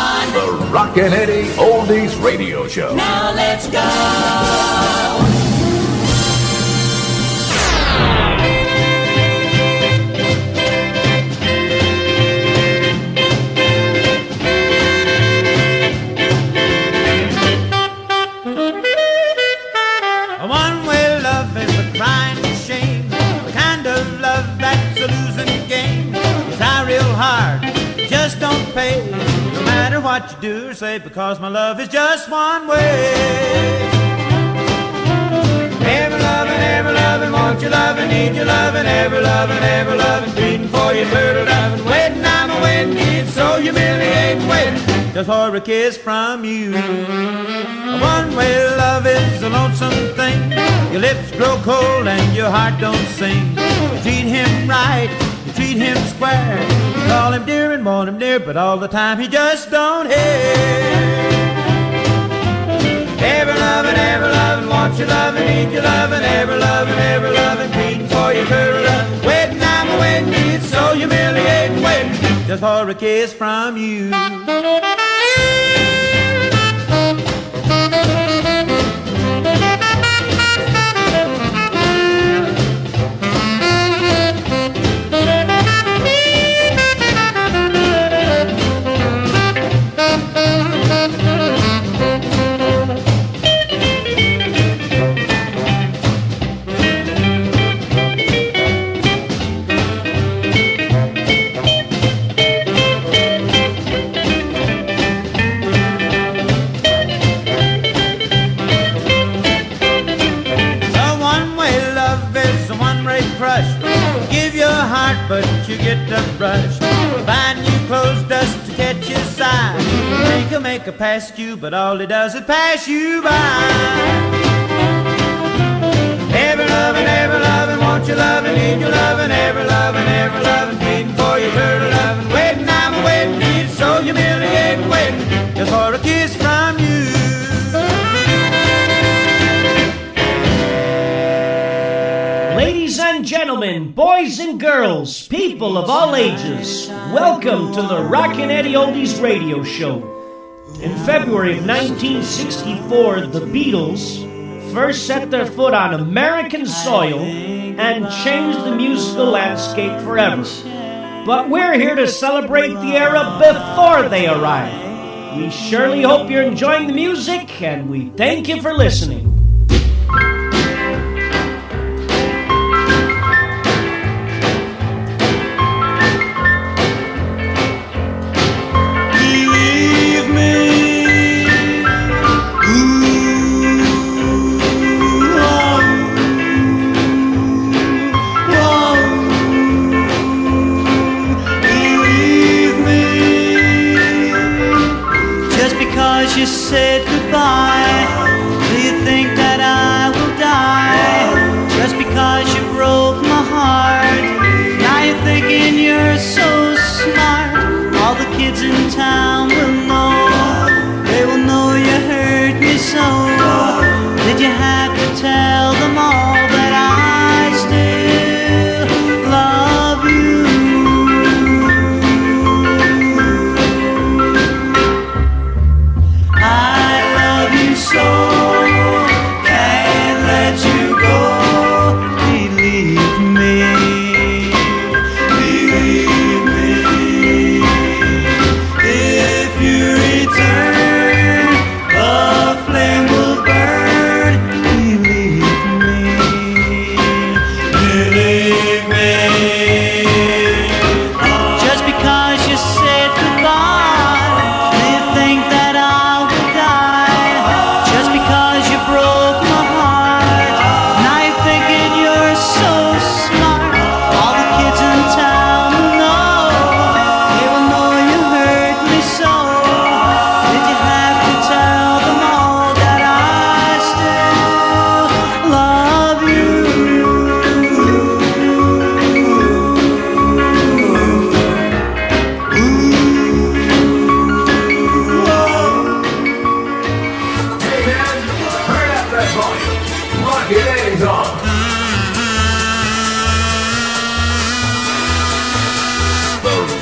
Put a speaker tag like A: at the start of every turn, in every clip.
A: On.
B: The Rockin' Eddie Oldies Radio Show.
C: Now let's go.
D: Say, because my love is just one way. Ever loving, ever loving, want your loving, need your loving, ever loving, ever loving, pleading for your turtle loving, waiting, I'm a waiting, it's so humiliating, waiting just for a kiss from you. One-way love is a lonesome thing. Your lips grow cold and your heart don't sing. You treat him right, you treat him square. You call him dear and want him near, but all the time he just don't hear. Ever loving, ever loving, want your loving, need your loving, ever loving, ever loving, pleading for your turtle loving. Waiting, I'm waiting, it's so humiliating, waiting just for a kiss from you. The
E: Rockin' Eddie Oldies radio show. In February of 1964, the Beatles first set their foot on American soil and changed the musical landscape forever. But we're here to celebrate the era before they arrived. We surely hope you're enjoying the music, and we thank you for listening.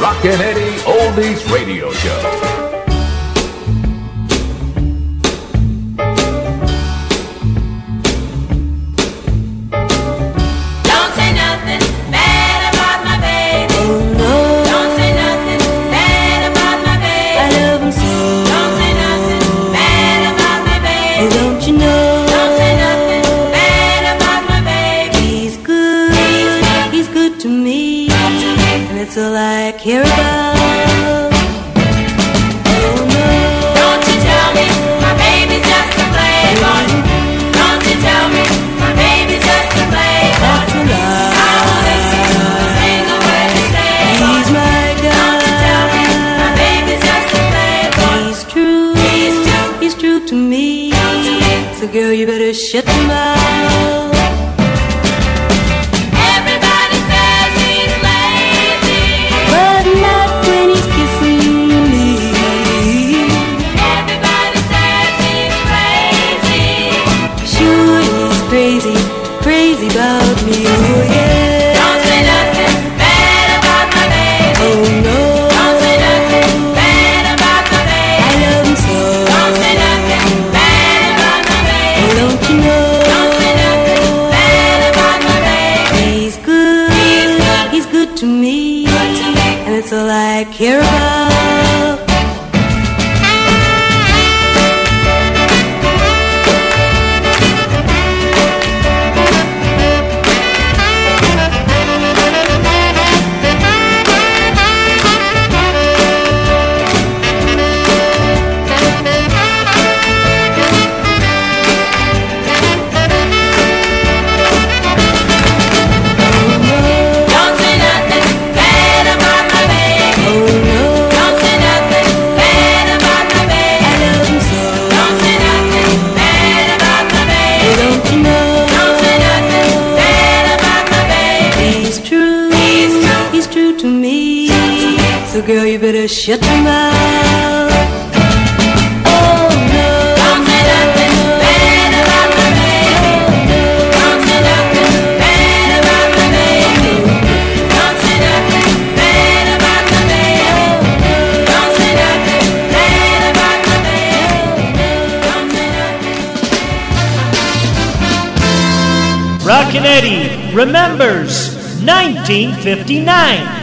F: Rockin' Eddie Oldies Radio Show.
G: Remembers 1959.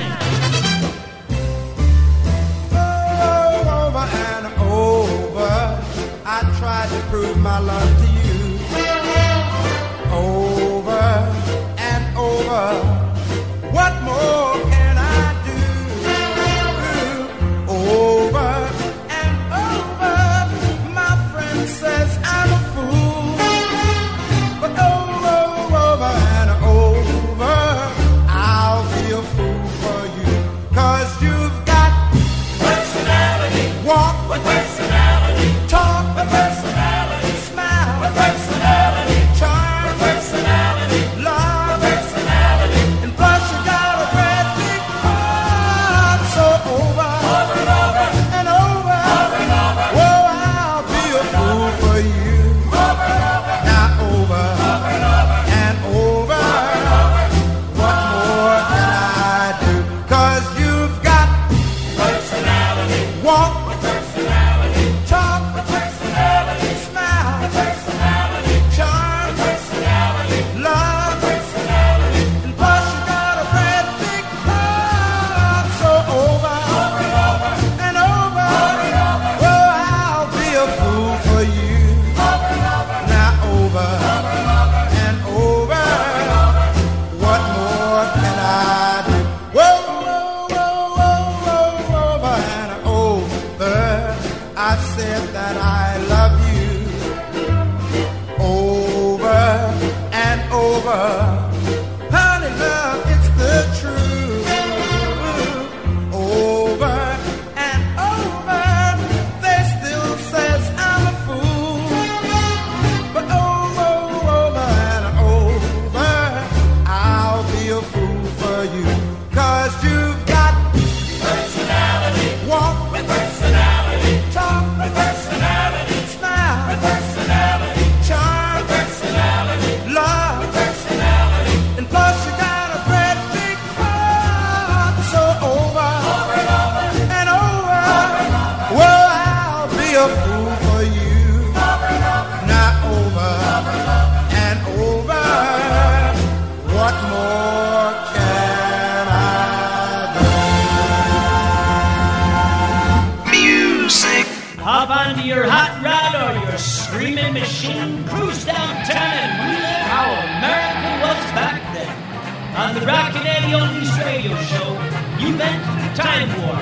H: on the Rockin' Eddie Oldies radio show, you meant Time War.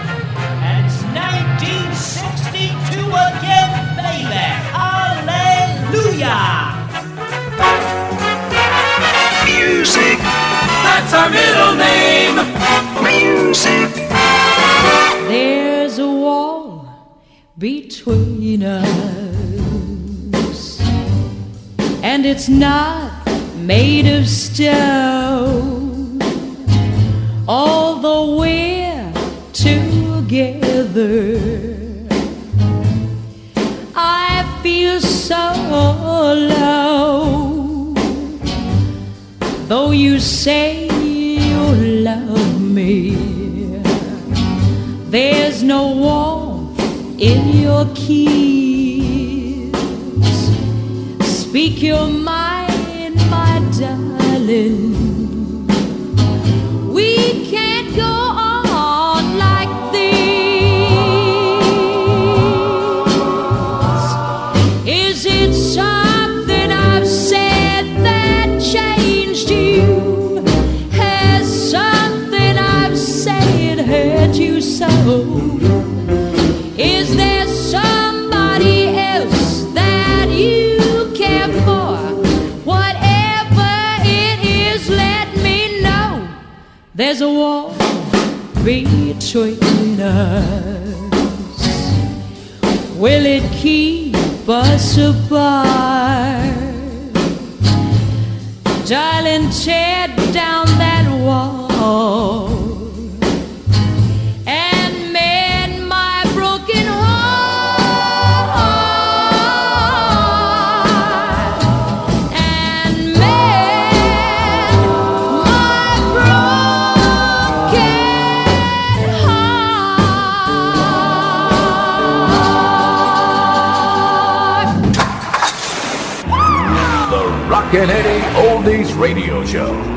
H: And it's 1962 again, baby. Hallelujah.
I: Music.
J: That's our middle name.
I: Music.
K: There's a wall between us. And it's not made of stone although we're together. I feel so low, though you say you love me. There's no warmth in your kiss. Speak your mind. There's a wall between us. Will it keep us apart? Darling, tear down that wall.
L: Show.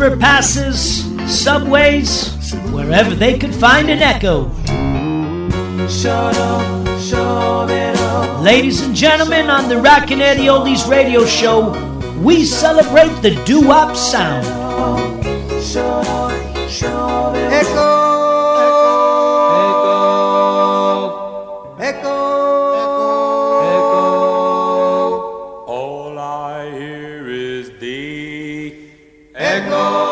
H: Overpasses, subways, wherever they could find an echo. Ladies and gentlemen, on the Rockin' Eddie Oldies radio show, we celebrate the doo-wop sound.
J: I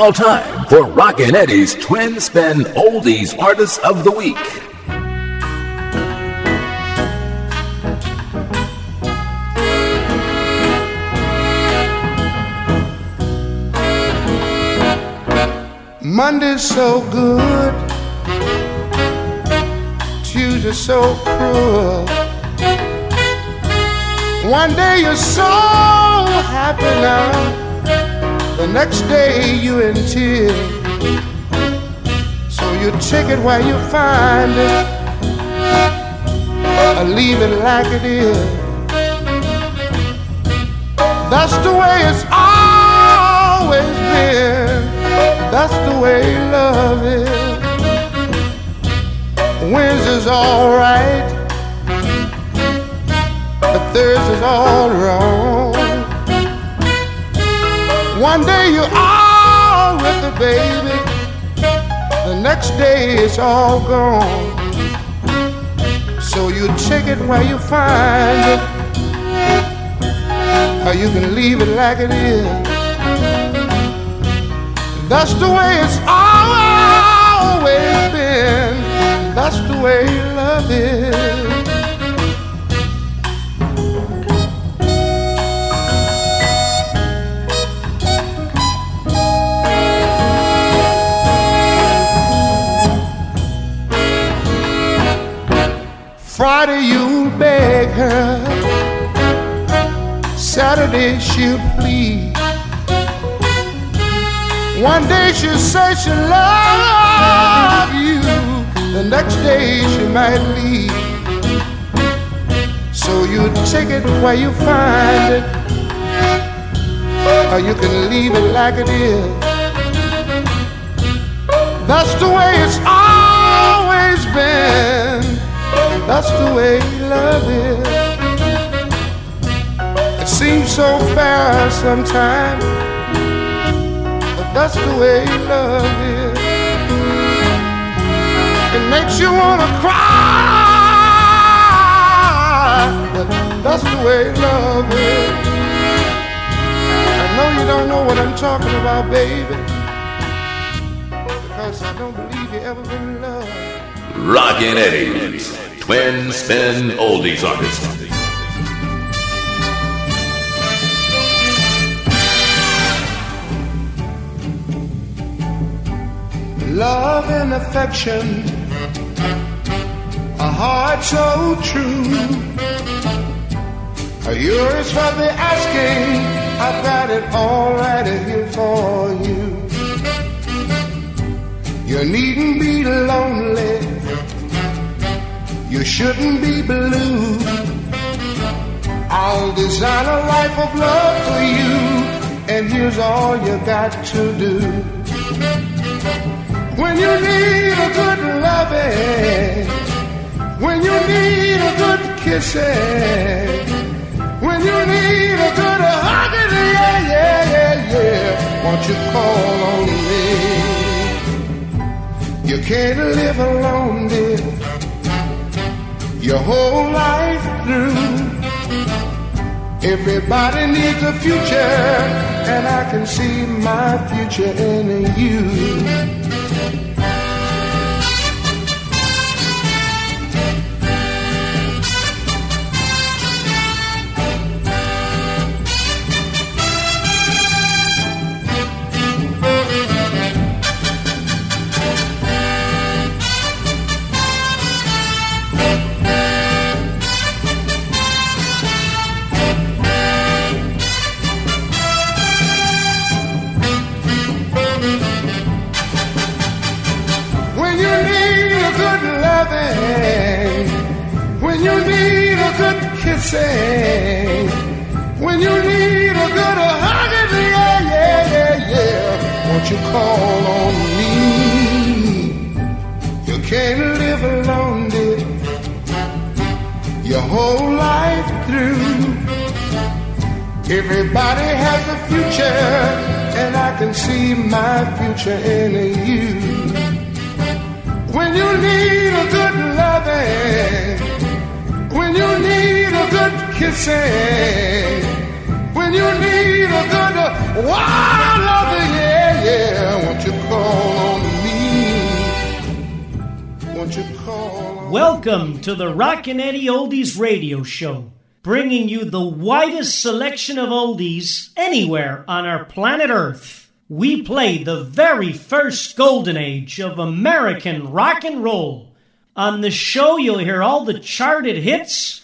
J: now
F: time for Rockin' Eddie's Twin Spin Oldies Artists of the Week.
M: Monday's so good, Tuesday's so cruel. One day you're so happy now, the next day you're in tears. So you take it while you find it, or leave it like it is. That's the way it's always been. That's the way love is. Wednesday's alright, but Thursday's all wrong. One day you're with the baby, the next day it's all gone. So you take it where you find it, or you can leave it like it is. That's the way it's always been. That's the way love is. Saturday she'll plead. One day she'll say she love you. The next day she might leave. So you take it where you find it, or you can leave it like it is. That's the way it's always been. That's the way love is. Seems so fair sometimes, but that's the way love is. It makes you wanna cry, but that's the way love is. I know you don't know what I'm talking about, baby, because I don't believe you ever been in love.
F: Rockin' Eddie's Twin Spin Oldies Artist.
M: And affection, a heart so true. Yours for the asking, I've got it all right here for you. You needn't be lonely, you shouldn't be blue. I'll design a life of love for you, and here's all you got to do. When you need a good loving, when you need a good kissing, when you need a good hugging, yeah, yeah, yeah, yeah, won't you call on me? You can't live alone, dear, your whole life through. Everybody needs a future, and I can see my future in you. When you need a good hugging, yeah, yeah, yeah, yeah, won't you call on me? You can't live alone, dear, your whole life through. Everybody has a future, and I can see my future in you. When you need a good loving, good kissing, when you need a good uh, wild yeah, yeah, won't you call on me? Won't you call
H: Welcome to the Rockin' Eddie Oldies radio show, bringing you the widest selection of oldies anywhere on our planet Earth. We play the very first golden age of American rock and roll. On the show, you'll hear all the charted hits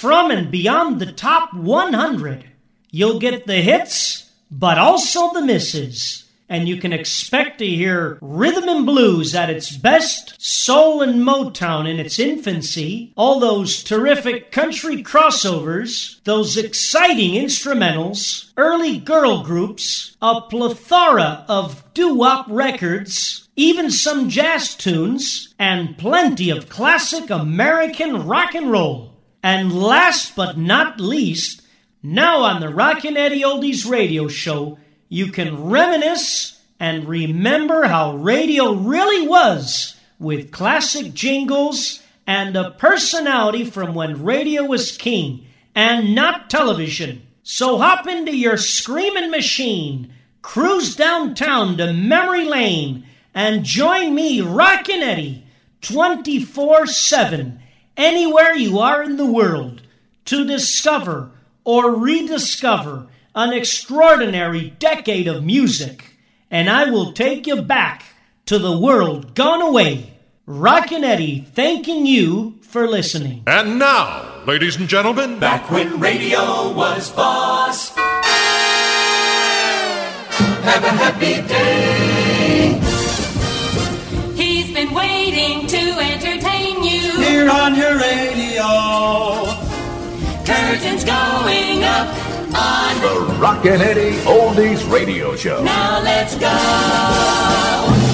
H: from and beyond the top 100. You'll get the hits, but also the misses. And you can expect to hear rhythm and blues at its best, soul and Motown in its infancy, all those terrific country crossovers, those exciting instrumentals, early girl groups, a plethora of doo-wop records, even some jazz tunes, and plenty of classic American rock and roll. And last but not least, now on the Rockin' Eddie Oldies radio show, you can reminisce and remember how radio really was with classic jingles and a personality from when radio was king and not television. So hop into your screaming machine, cruise downtown to Memory Lane, and join me, Rockin' Eddie, 24 7, anywhere you are in the world, to discover or rediscover an extraordinary decade of music, and I will take you back to the world gone away. Rockin' Eddie thanking you for listening.
N: And now, ladies and gentlemen,
D: Back when radio was boss. Have a happy day.
O: He's been waiting to entertain you.
D: Here on your radio.
O: Curtains going up on.
F: The Rockin' Eddie Oldies Radio Show.
O: Now let's go.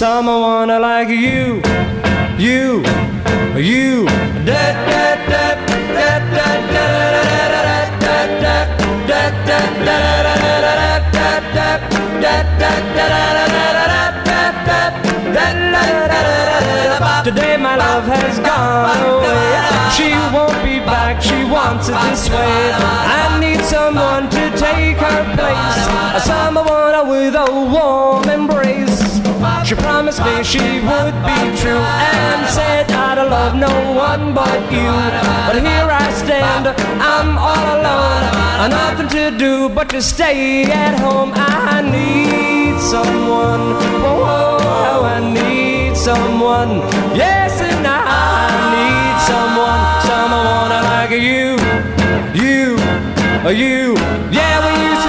P: Someone
Q: like you, you, you. Da, da, da, da, da, Today my love has gone away. She won't be back, she wants it this way. I need someone to take her place. Someone with a warm embrace. She promised me she would be true and said I'd love no one but you. But here I stand, I'm all alone. Nothing to do but to stay at home. I need someone. Oh, oh, I need someone. Yes, and I need someone. Someone like you. You, you. Yeah, we used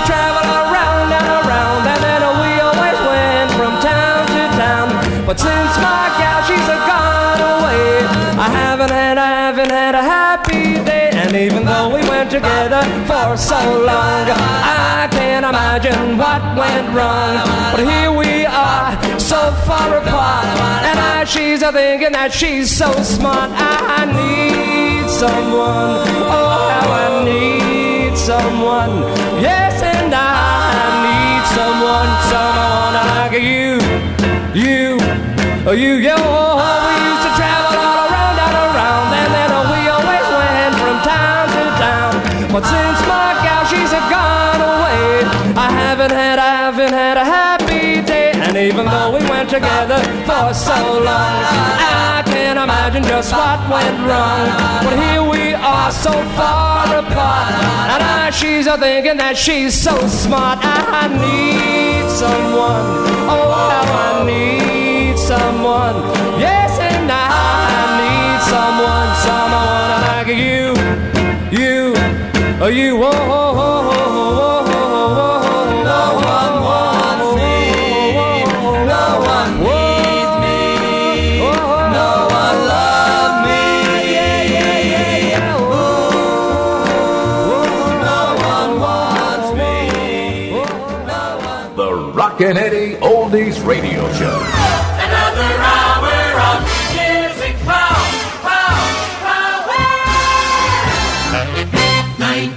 Q: together for so long, I can't imagine what went wrong. But here we are, so far apart, and I, she's a thinking that she's so smart. I need someone, oh how I need someone, yes, and I need someone, someone like you, you, you, you. I can't imagine just what went wrong. But here we are, so far apart, and I, she's a thinking that she's so smart. I need someone, oh how I need someone, yes, and I I need someone, someone like you, you, oh you, oh, oh, oh, oh, oh,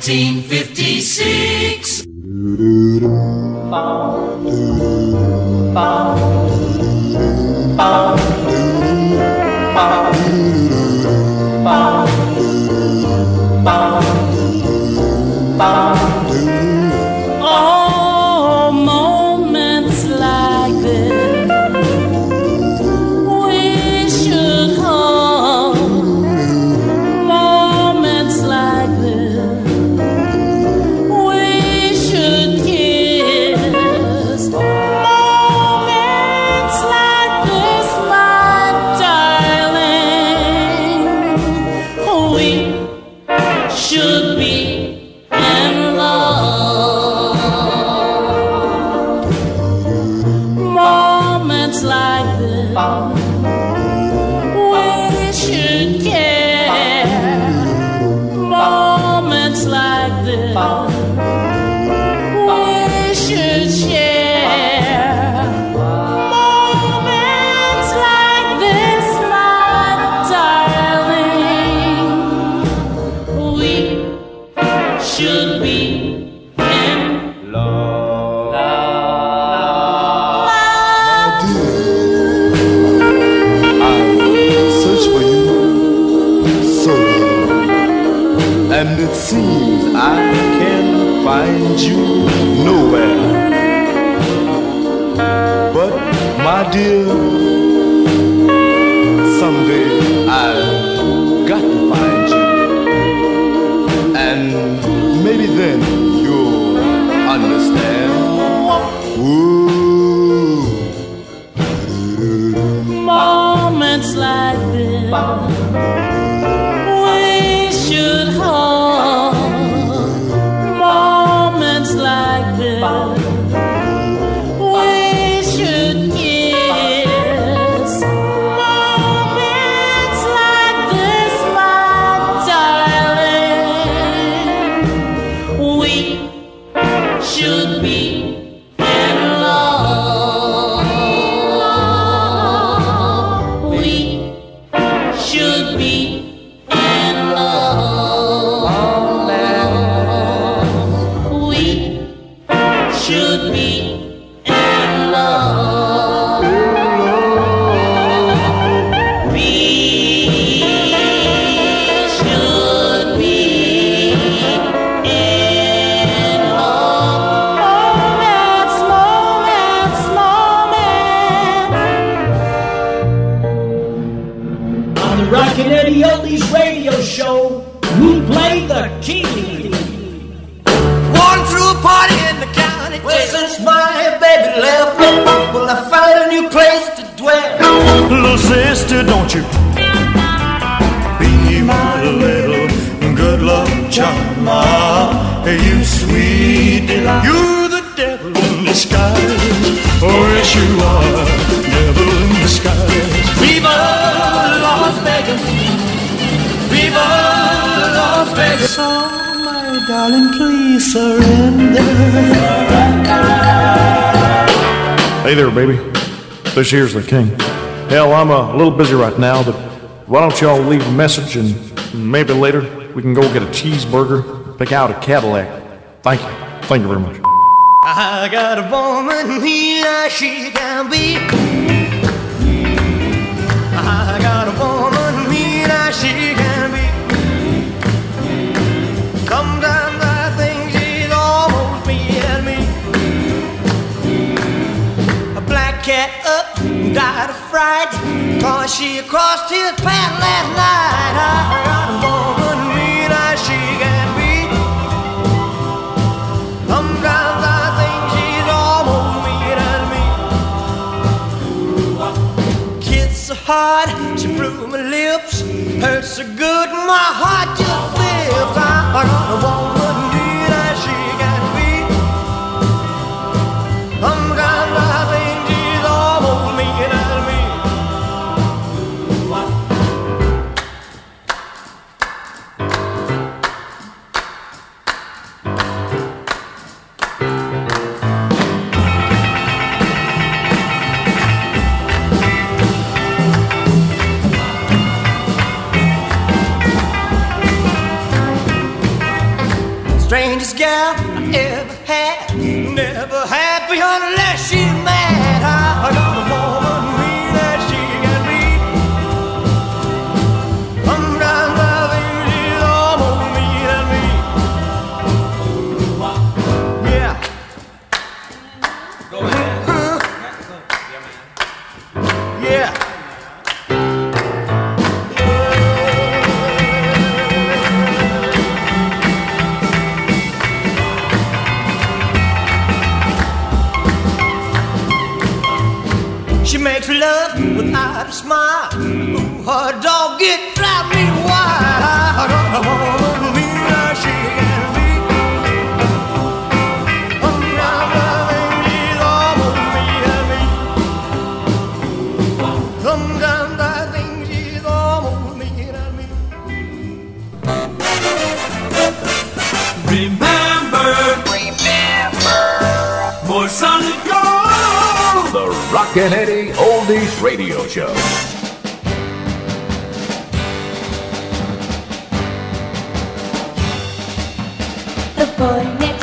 C: 1956.
K: Oh,
R: says, Here's the king. Hell, I'm a little busy right now, but why don't y'all leave a message and maybe later we can go get a cheeseburger, pick out a Cadillac. Thank you. Thank you very much.
G: I got a woman here, she can be. I got a woman she can be. Cat died of fright Cause she crossed his path last night. I got a woman mean as she can be. Sometimes I think she's almost mean as me. Kiss so hard, she blew my lips Hurt so good, my heart
F: the Rockin' Eddie Oldies Radio Show.
S: The boy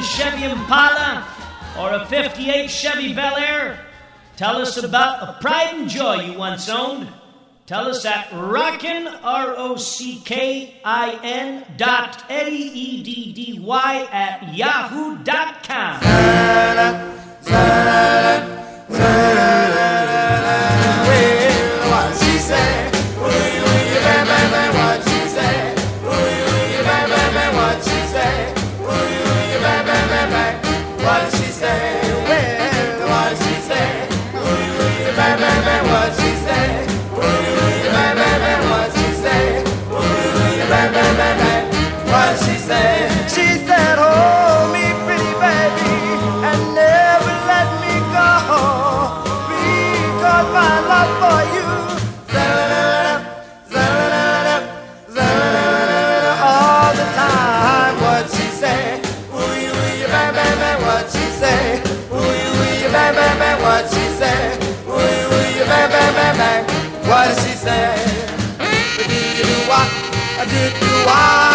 H: 19 Chevy Impala or a 58 Chevy Bel Air, tell us about a pride and joy you once owned. Tell us at rockin', R O C K I N dot Eddie, E D D Y at yahoo dot com.
T: Well, she said, you, you.
K: fly.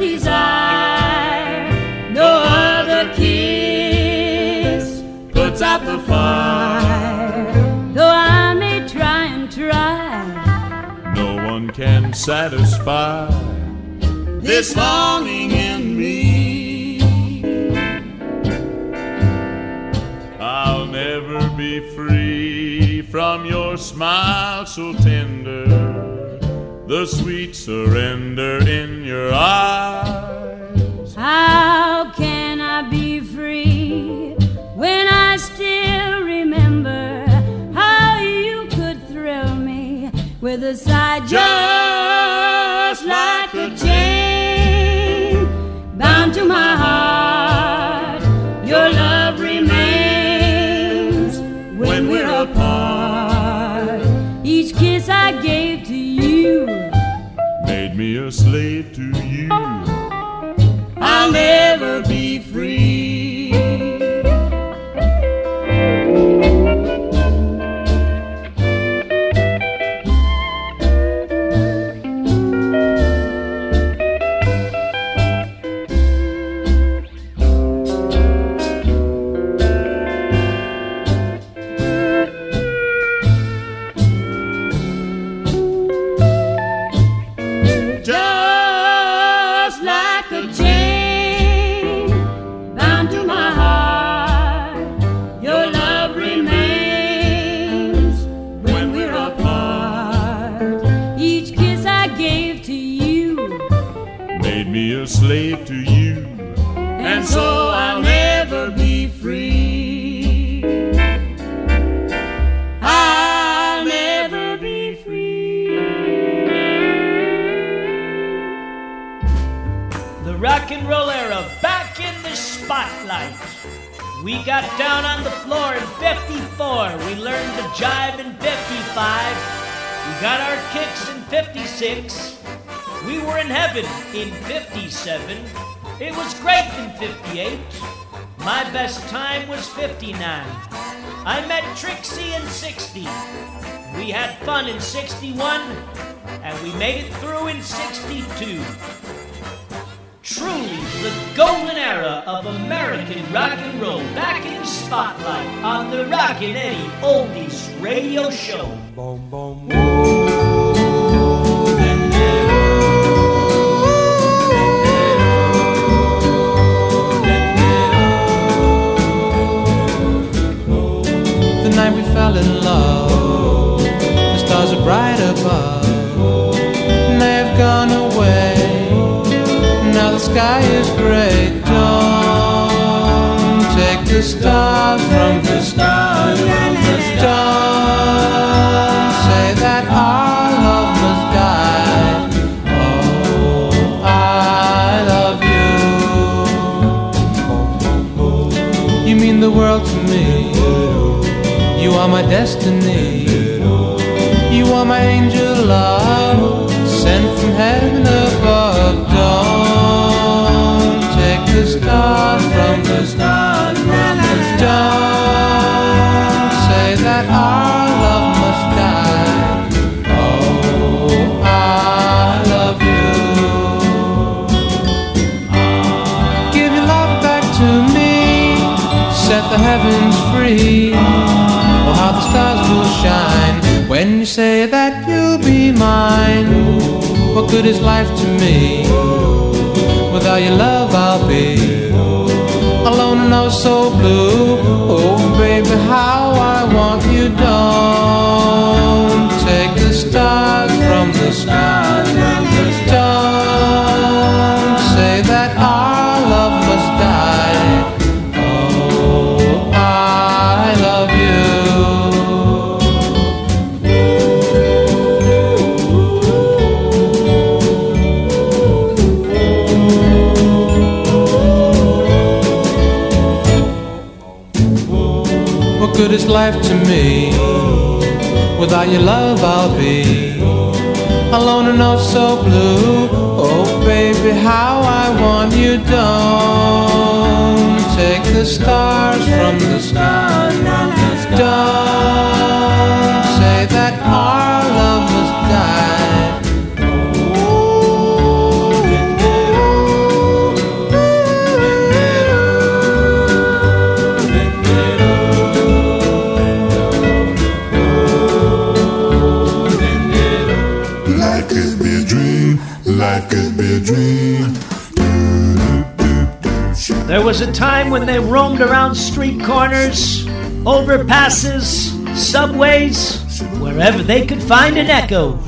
K: desire. No other kiss puts out the fire. Though I may try and try,
U: no one can satisfy
K: this longing in me.
U: I'll never be free from your smile so tender the sweet surrender in your eyes.
K: How can I be free when I still remember how you could thrill me with a
U: side joke?
K: I'll never be free. I'll never be free.
H: The rock and roll era back in the spotlight. We got down on the floor in 54. We learned to jive in 55. We got our kicks in 56. We were in heaven in 57. It was great in 58. My best time was 59. I met Trixie in 60. We had fun in 61. And we made it through in 62. Truly the golden era of American rock and roll back in spotlight on the Rockin' Eddie Oldies radio show.
V: The night we fell in love, the stars are bright above, and they've gone away. Now the sky is gray. Don't take the stars from the stars. Don't say that our love must die. Oh, I love you. You mean the world to me. You are my destiny. You are my angel love, sent from heaven above. Don't take the stars from the stars. Don't say that our good is life to me? Without your love, What good is life to me? Without your love, I'll be alone and oh so blue. Oh, baby, how I want you. Don't take the stars from the stars. Don't
H: was a time when they roamed around street corners, overpasses, subways, wherever they could find an echo.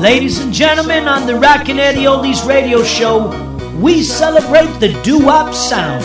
H: Ladies and gentlemen, on the Rockin' Eddie Oldies radio show, we celebrate the doo-wop sound.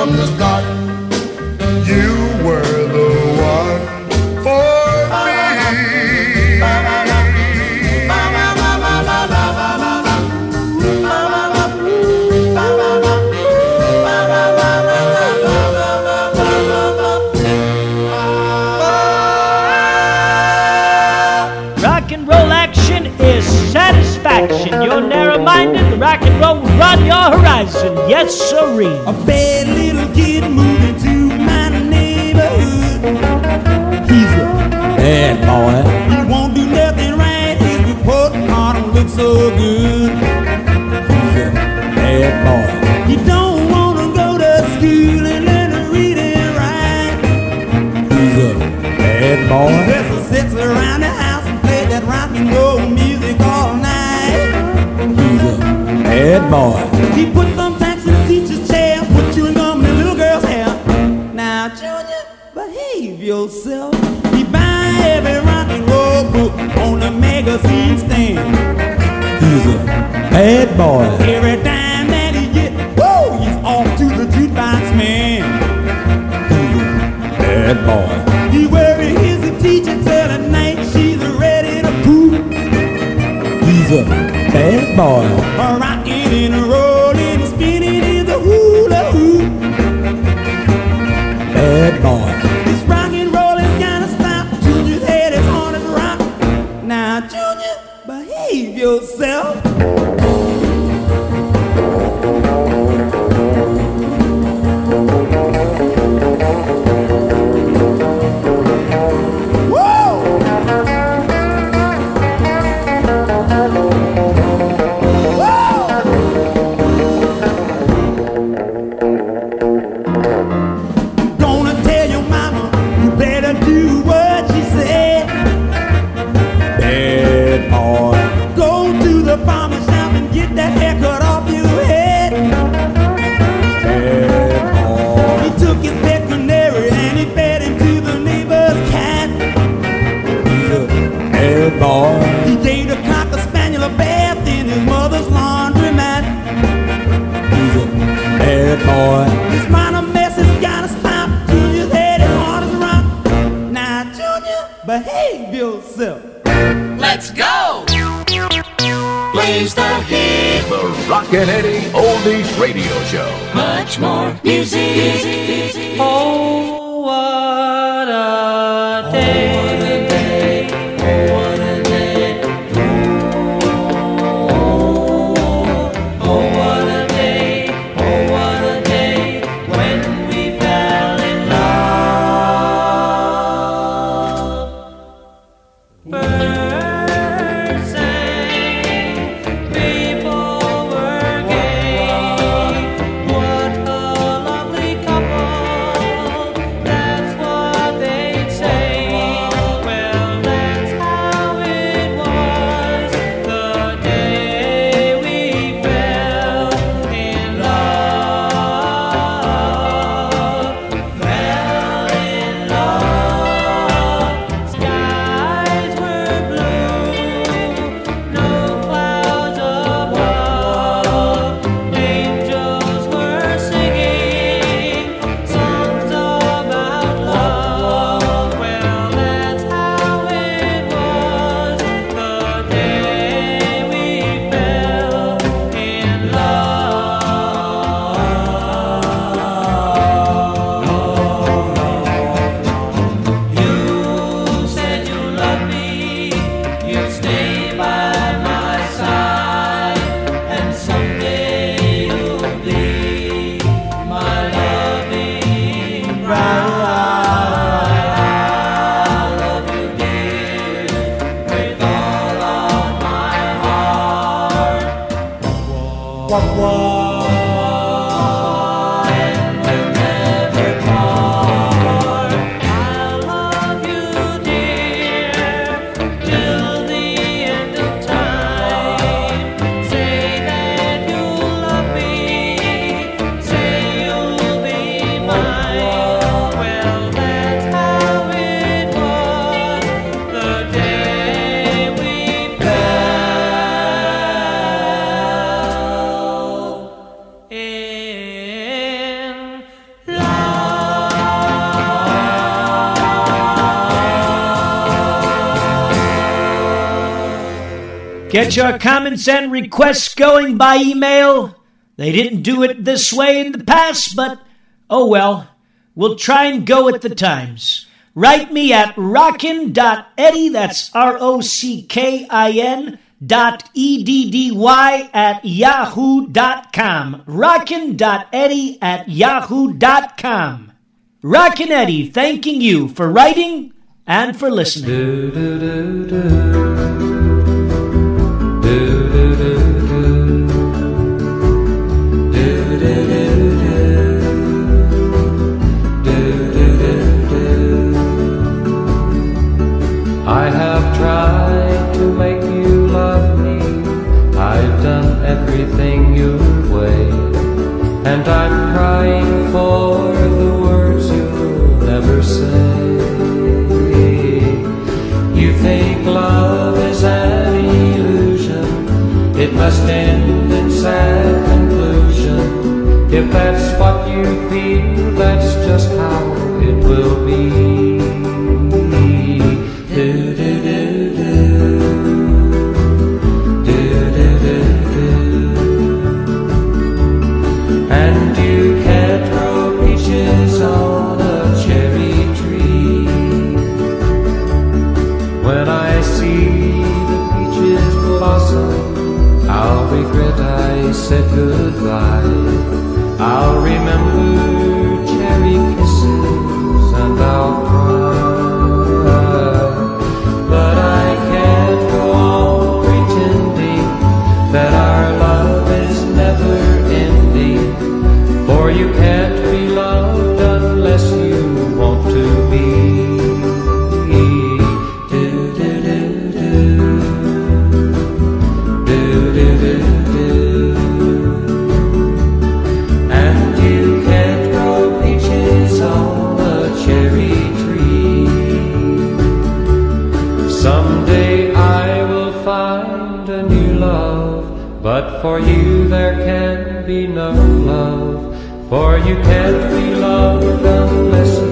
W: From the start you were the one for me.
H: Rock and roll action is satisfaction. You're narrow-minded, the rock and roll will run your horizon. Yes, sirree.
C: Bad boy. He won't do nothing right. His report card don't look so good. He's a bad boy. He don't wanna go to school and learn to read and write. He's a bad boy. He just sits around the house and play that rock and roll music all night. He's a bad boy. He put every rock and on the magazine stand. He's a bad boy. Every time that he get, woo, he's off to the jukebox man. He's a bad boy. He worry his teacher till the night she's ready to poop. He's a bad boy. Rocking and rolling, spinning in the hula hoop. Bad boy. Get your
H: comments and requests going by email. They didn't do it this way in the past, but oh well. We'll try and go with the times. Write me at rockin.eddie, that's R O C K I N dot E D D Y at yahoo.com. Rockin.eddie at yahoo.com. Rockin' Eddie thanking you for writing and for listening.
X: I just how it will be. But for you there can be no love. For you can't be loved unless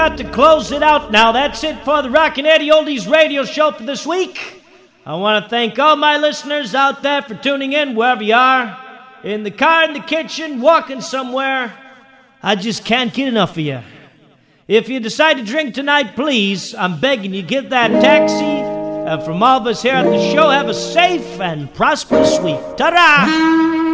H: got to close it out now. That's it for the Rockin' Eddie Oldies radio show for this week. I want to thank all my listeners out there for tuning in wherever you are. In the car, in the kitchen, walking somewhere. I just can't get enough of you. If you decide to drink tonight, please, I'm begging you, get that taxi. And from all of us here at the show, have a safe and prosperous week. Ta-da!